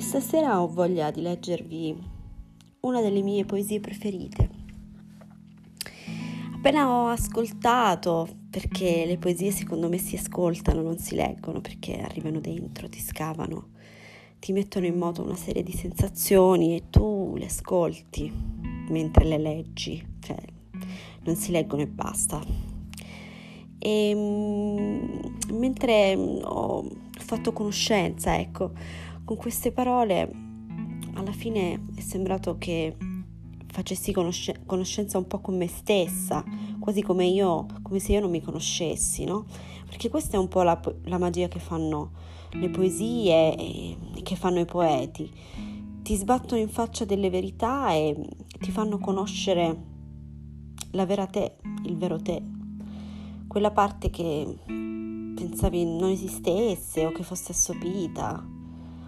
Questa sera ho voglia di leggervi una delle mie poesie preferite. Appena ho ascoltato, perché le poesie secondo me si ascoltano, non si leggono, perché arrivano dentro, ti scavano, ti mettono in moto una serie di sensazioni e tu le ascolti mentre le leggi, cioè non si leggono e basta. E mm, mentre ho fatto conoscenza, ecco, con queste parole alla fine è sembrato che facessi conosc- conoscenza un po' con me stessa, quasi come, io, come se io non mi conoscessi, no? Perché questa è un po' la, la magia che fanno le poesie e che fanno i poeti. Ti sbattono in faccia delle verità e ti fanno conoscere la vera te, il vero te, quella parte che pensavi non esistesse o che fosse assopita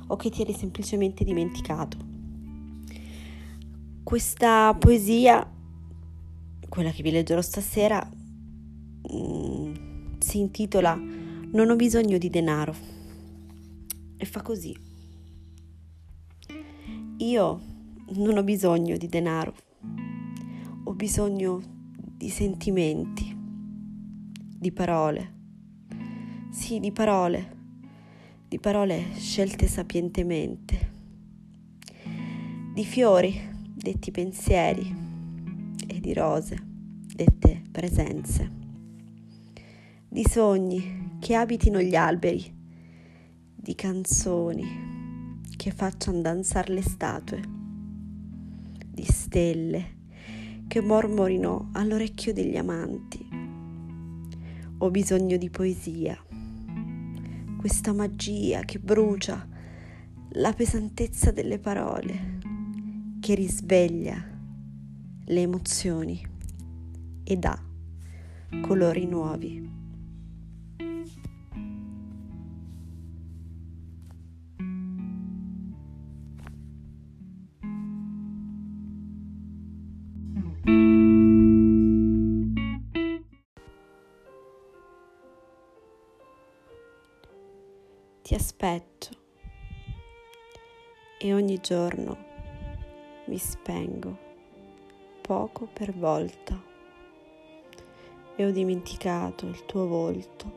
o che ti eri semplicemente dimenticato. Questa poesia, quella che vi leggerò stasera, mm, si intitola Non ho bisogno di denaro e fa così. Io non ho bisogno di denaro, ho bisogno di sentimenti, di parole. Sì, di parole di parole scelte sapientemente, di fiori detti pensieri e di rose dette presenze, di sogni che abitino gli alberi, di canzoni che facciano danzare le statue, di stelle che mormorino all'orecchio degli amanti. Ho bisogno di poesia questa magia che brucia la pesantezza delle parole, che risveglia le emozioni e dà colori nuovi. Aspetto e ogni giorno mi spengo poco per volta e ho dimenticato il tuo volto.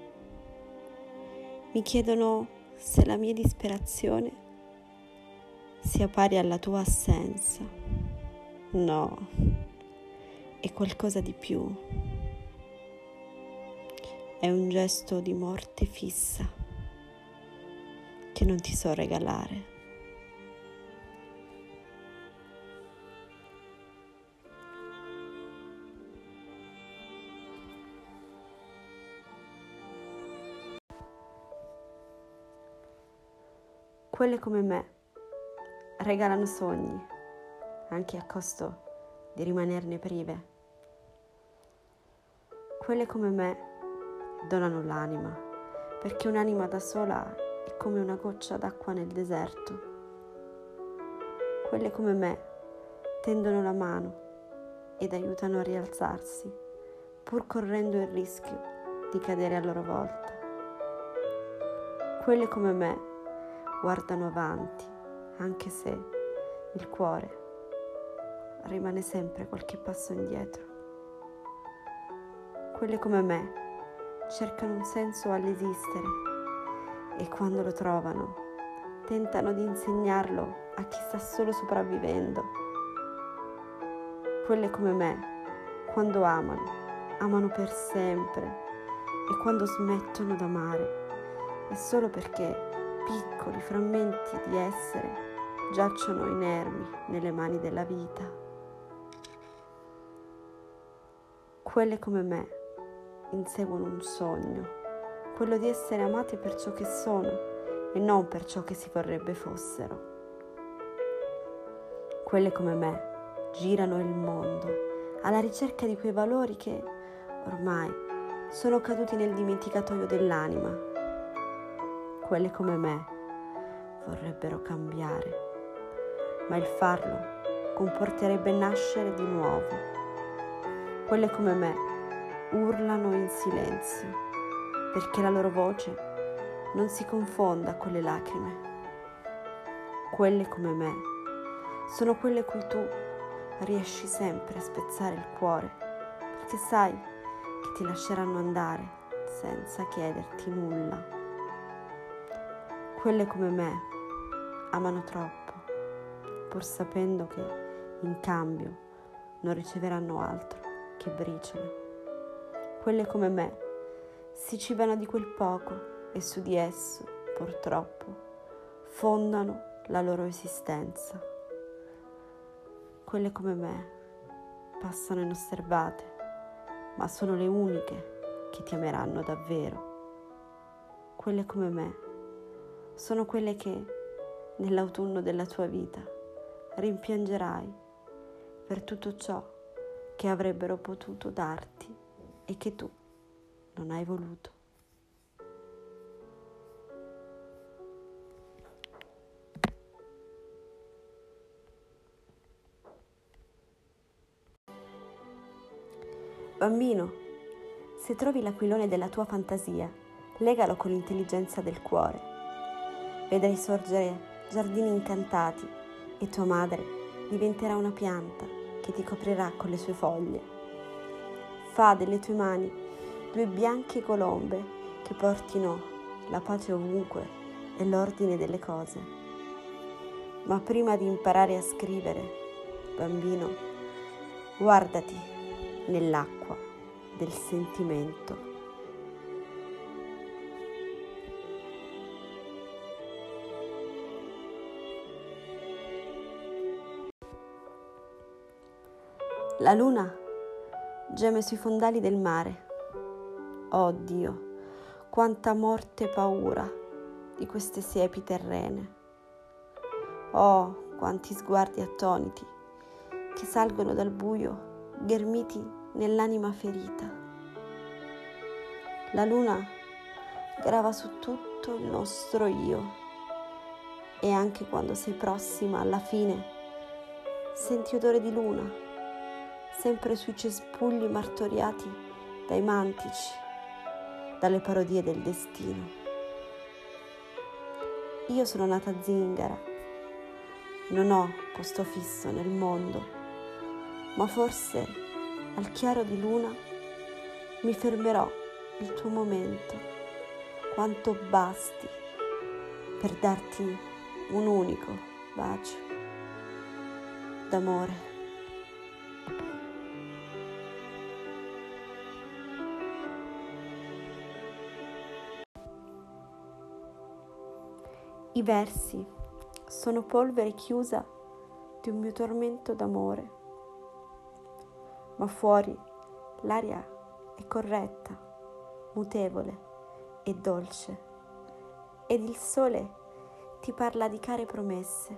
Mi chiedono se la mia disperazione sia pari alla tua assenza. No, è qualcosa di più. È un gesto di morte fissa che non ti so regalare. Quelle come me regalano sogni, anche a costo di rimanerne prive. Quelle come me donano l'anima, perché un'anima da sola è come una goccia d'acqua nel deserto. Quelle come me tendono la mano ed aiutano a rialzarsi, pur correndo il rischio di cadere a loro volta. Quelle come me guardano avanti, anche se il cuore rimane sempre qualche passo indietro. Quelle come me cercano un senso all'esistere e quando lo trovano tentano di insegnarlo a chi sta solo sopravvivendo. Quelle come me, quando amano, amano per sempre e quando smettono d'amare è solo perché piccoli frammenti di essere giacciono inermi nelle mani della vita. Quelle come me inseguono un sogno quello di essere amate per ciò che sono e non per ciò che si vorrebbe fossero. Quelle come me girano il mondo alla ricerca di quei valori che ormai sono caduti nel dimenticatoio dell'anima. Quelle come me vorrebbero cambiare, ma il farlo comporterebbe nascere di nuovo. Quelle come me urlano in silenzio perché la loro voce non si confonda con le lacrime. quelle come me, sono quelle cui tu riesci sempre a spezzare il cuore, perché sai che ti lasceranno andare senza chiederti nulla. Quelle come me amano troppo, pur sapendo che in cambio non riceveranno altro che briciole. Quelle come me si cibano di quel poco e su di esso, purtroppo, fondano la loro esistenza. Quelle come me passano inosservate, ma sono le uniche che ti ameranno davvero. Quelle come me sono quelle che nell'autunno della tua vita rimpiangerai per tutto ciò che avrebbero potuto darti e che tu non hai voluto. Bambino, se trovi l'aquilone della tua fantasia, legalo con l'intelligenza del cuore. Vedrai sorgere giardini incantati e tua madre diventerà una pianta che ti coprirà con le sue foglie. Fa delle tue mani due bianche colombe che portino la pace ovunque e l'ordine delle cose. Ma prima di imparare a scrivere, bambino, guardati nell'acqua del sentimento. La luna geme sui fondali del mare. Oh Dio, quanta morte e paura di queste siepi terrene. Oh, quanti sguardi attoniti che salgono dal buio ghermiti nell'anima ferita. La luna grava su tutto il nostro io e anche quando sei prossima alla fine senti odore di luna, sempre sui cespugli martoriati dai mantici, dalle parodie del destino. Io sono nata zingara, non ho posto fisso nel mondo ma forse al chiaro di luna mi fermerò il tuo momento, quanto basti per darti un unico bacio d'amore. I versi. Sono polvere chiusa di un mio tormento d'amore. Ma fuori l'aria è corretta, mutevole e dolce, ed il sole ti parla di care promesse.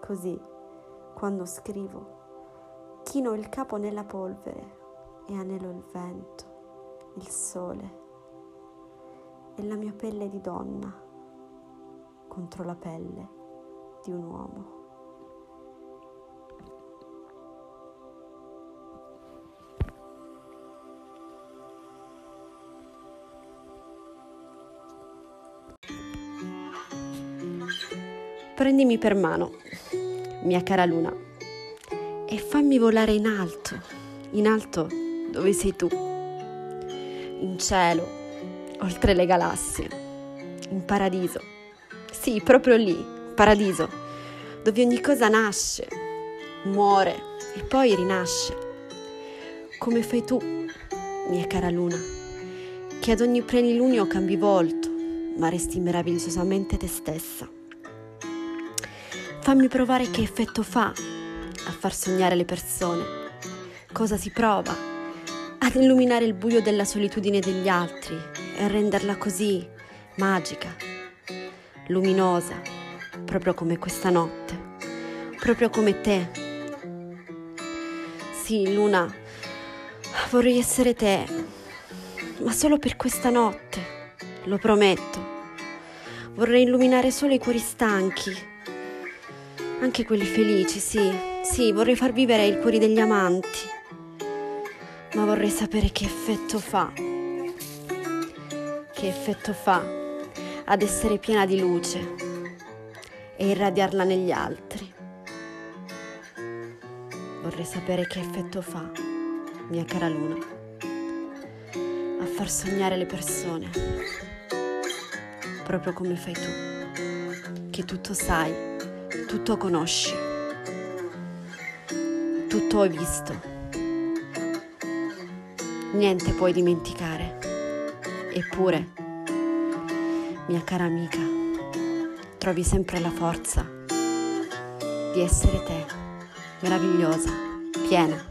Così, quando scrivo, chino il capo nella polvere e anelo il vento, il sole. E la mia pelle di donna contro la pelle di un uomo. Prendimi per mano, mia cara luna, e fammi volare in alto, in alto dove sei tu, in cielo, oltre le galassie, in paradiso. Sì, proprio lì, paradiso, dove ogni cosa nasce, muore e poi rinasce. Come fai tu, mia cara luna, che ad ogni plenilunio cambi volto, ma resti meravigliosamente te stessa. Fammi provare che effetto fa a far sognare le persone, cosa si prova ad illuminare il buio della solitudine degli altri e renderla così magica, luminosa, proprio come questa notte, proprio come te. Sì, Luna, vorrei essere te, ma solo per questa notte, lo prometto. Vorrei illuminare solo i cuori stanchi anche quelli felici, sì, sì, vorrei far vivere i cuori degli amanti, ma vorrei sapere che effetto fa, che effetto fa ad essere piena di luce e irradiarla negli altri. Vorrei sapere che effetto fa, mia cara Luna, a far sognare le persone, proprio come fai tu, che tutto sai, tutto conosci, tutto hai visto, niente puoi dimenticare, eppure, mia cara amica, trovi sempre la forza di essere te meravigliosa, piena.